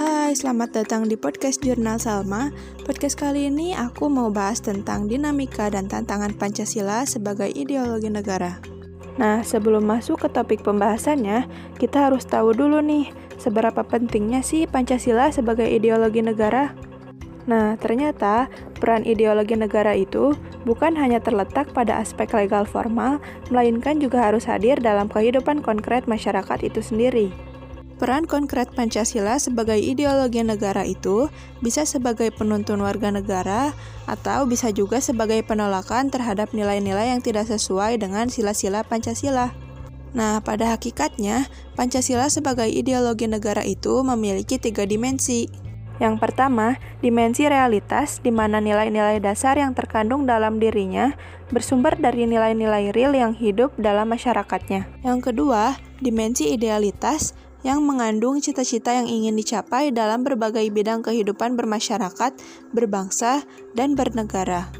Hai, selamat datang di podcast Jurnal Salma. Podcast kali ini aku mau bahas tentang dinamika dan tantangan Pancasila sebagai ideologi negara. Nah, sebelum masuk ke topik pembahasannya, kita harus tahu dulu nih, seberapa pentingnya sih Pancasila sebagai ideologi negara? Nah, ternyata peran ideologi negara itu bukan hanya terletak pada aspek legal formal, melainkan juga harus hadir dalam kehidupan konkret masyarakat itu sendiri. Peran konkret Pancasila sebagai ideologi negara itu bisa sebagai penuntun warga negara atau bisa juga sebagai penolakan terhadap nilai-nilai yang tidak sesuai dengan sila-sila Pancasila. Nah, pada hakikatnya, Pancasila sebagai ideologi negara itu memiliki tiga dimensi. Yang pertama, dimensi realitas, di mana nilai-nilai dasar yang terkandung dalam dirinya bersumber dari nilai-nilai real yang hidup dalam masyarakatnya. Yang kedua, dimensi idealitas, yang mengandung cita-cita yang ingin dicapai dalam berbagai bidang kehidupan bermasyarakat, berbangsa, dan bernegara.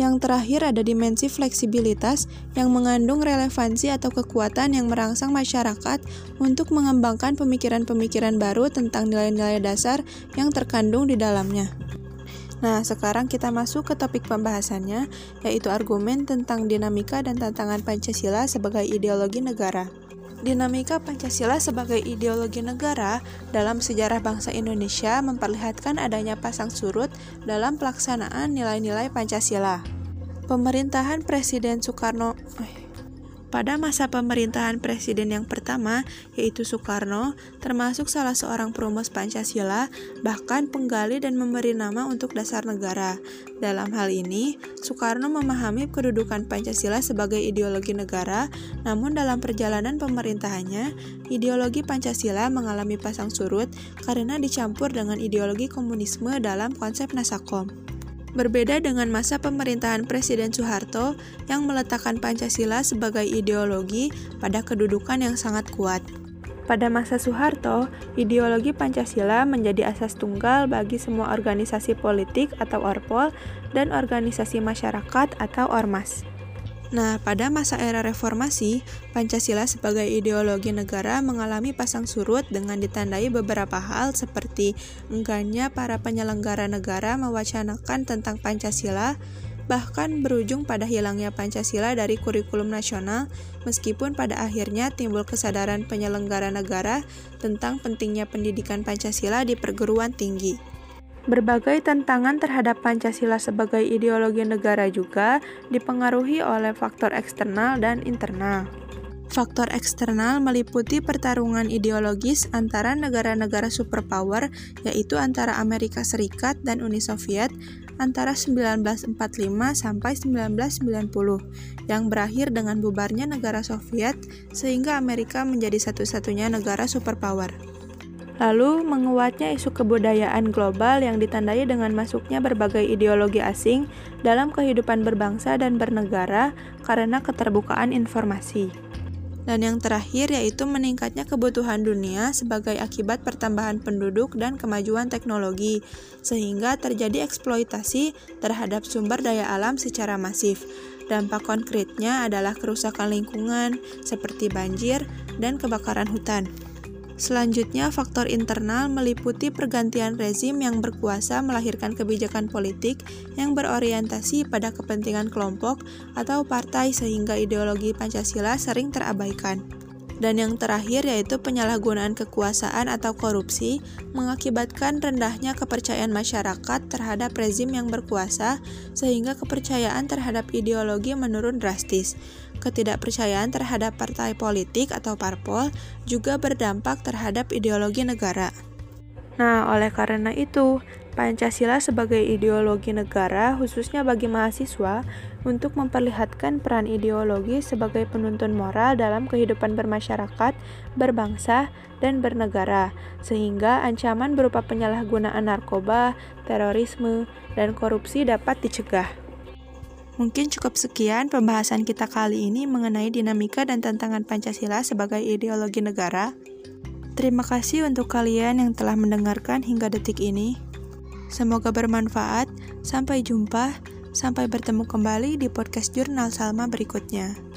Yang terakhir ada dimensi fleksibilitas yang mengandung relevansi atau kekuatan yang merangsang masyarakat untuk mengembangkan pemikiran-pemikiran baru tentang nilai-nilai dasar yang terkandung di dalamnya. Nah, sekarang kita masuk ke topik pembahasannya, yaitu argumen tentang dinamika dan tantangan Pancasila sebagai ideologi negara. Dinamika Pancasila sebagai ideologi negara dalam sejarah bangsa Indonesia memperlihatkan adanya pasang surut dalam pelaksanaan nilai-nilai Pancasila. Pemerintahan Presiden Soekarno eh, pada masa pemerintahan presiden yang pertama, yaitu Soekarno, termasuk salah seorang perumus Pancasila, bahkan penggali dan memberi nama untuk dasar negara. Dalam hal ini, Soekarno memahami kedudukan Pancasila sebagai ideologi negara, namun dalam perjalanan pemerintahannya, ideologi Pancasila mengalami pasang surut karena dicampur dengan ideologi komunisme dalam konsep Nasakom. Berbeda dengan masa pemerintahan Presiden Soeharto yang meletakkan Pancasila sebagai ideologi pada kedudukan yang sangat kuat. Pada masa Soeharto, ideologi Pancasila menjadi asas tunggal bagi semua organisasi politik atau orpol dan organisasi masyarakat atau ormas. Nah, pada masa era reformasi, Pancasila sebagai ideologi negara mengalami pasang surut dengan ditandai beberapa hal seperti enggannya para penyelenggara negara mewacanakan tentang Pancasila, bahkan berujung pada hilangnya Pancasila dari kurikulum nasional, meskipun pada akhirnya timbul kesadaran penyelenggara negara tentang pentingnya pendidikan Pancasila di perguruan tinggi. Berbagai tantangan terhadap Pancasila sebagai ideologi negara juga dipengaruhi oleh faktor eksternal dan internal. Faktor eksternal meliputi pertarungan ideologis antara negara-negara superpower, yaitu antara Amerika Serikat dan Uni Soviet antara 1945 sampai 1990, yang berakhir dengan bubarnya negara Soviet sehingga Amerika menjadi satu-satunya negara superpower. Lalu, menguatnya isu kebudayaan global yang ditandai dengan masuknya berbagai ideologi asing dalam kehidupan berbangsa dan bernegara karena keterbukaan informasi. Dan yang terakhir yaitu meningkatnya kebutuhan dunia sebagai akibat pertambahan penduduk dan kemajuan teknologi, sehingga terjadi eksploitasi terhadap sumber daya alam secara masif. Dampak konkretnya adalah kerusakan lingkungan seperti banjir dan kebakaran hutan. Selanjutnya, faktor internal meliputi pergantian rezim yang berkuasa melahirkan kebijakan politik yang berorientasi pada kepentingan kelompok atau partai sehingga ideologi Pancasila sering terabaikan. Dan yang terakhir yaitu penyalahgunaan kekuasaan atau korupsi mengakibatkan rendahnya kepercayaan masyarakat terhadap rezim yang berkuasa sehingga kepercayaan terhadap ideologi menurun drastis. Ketidakpercayaan terhadap partai politik atau parpol juga berdampak terhadap ideologi negara. Nah, oleh karena itu, Pancasila sebagai ideologi negara, khususnya bagi mahasiswa, untuk memperlihatkan peran ideologi sebagai penuntun moral dalam kehidupan bermasyarakat, berbangsa, dan bernegara, sehingga ancaman berupa penyalahgunaan narkoba, terorisme, dan korupsi dapat dicegah. Mungkin cukup sekian pembahasan kita kali ini mengenai dinamika dan tantangan Pancasila sebagai ideologi negara. Terima kasih untuk kalian yang telah mendengarkan hingga detik ini. Semoga bermanfaat. Sampai jumpa. Sampai bertemu kembali di podcast Jurnal Salma berikutnya.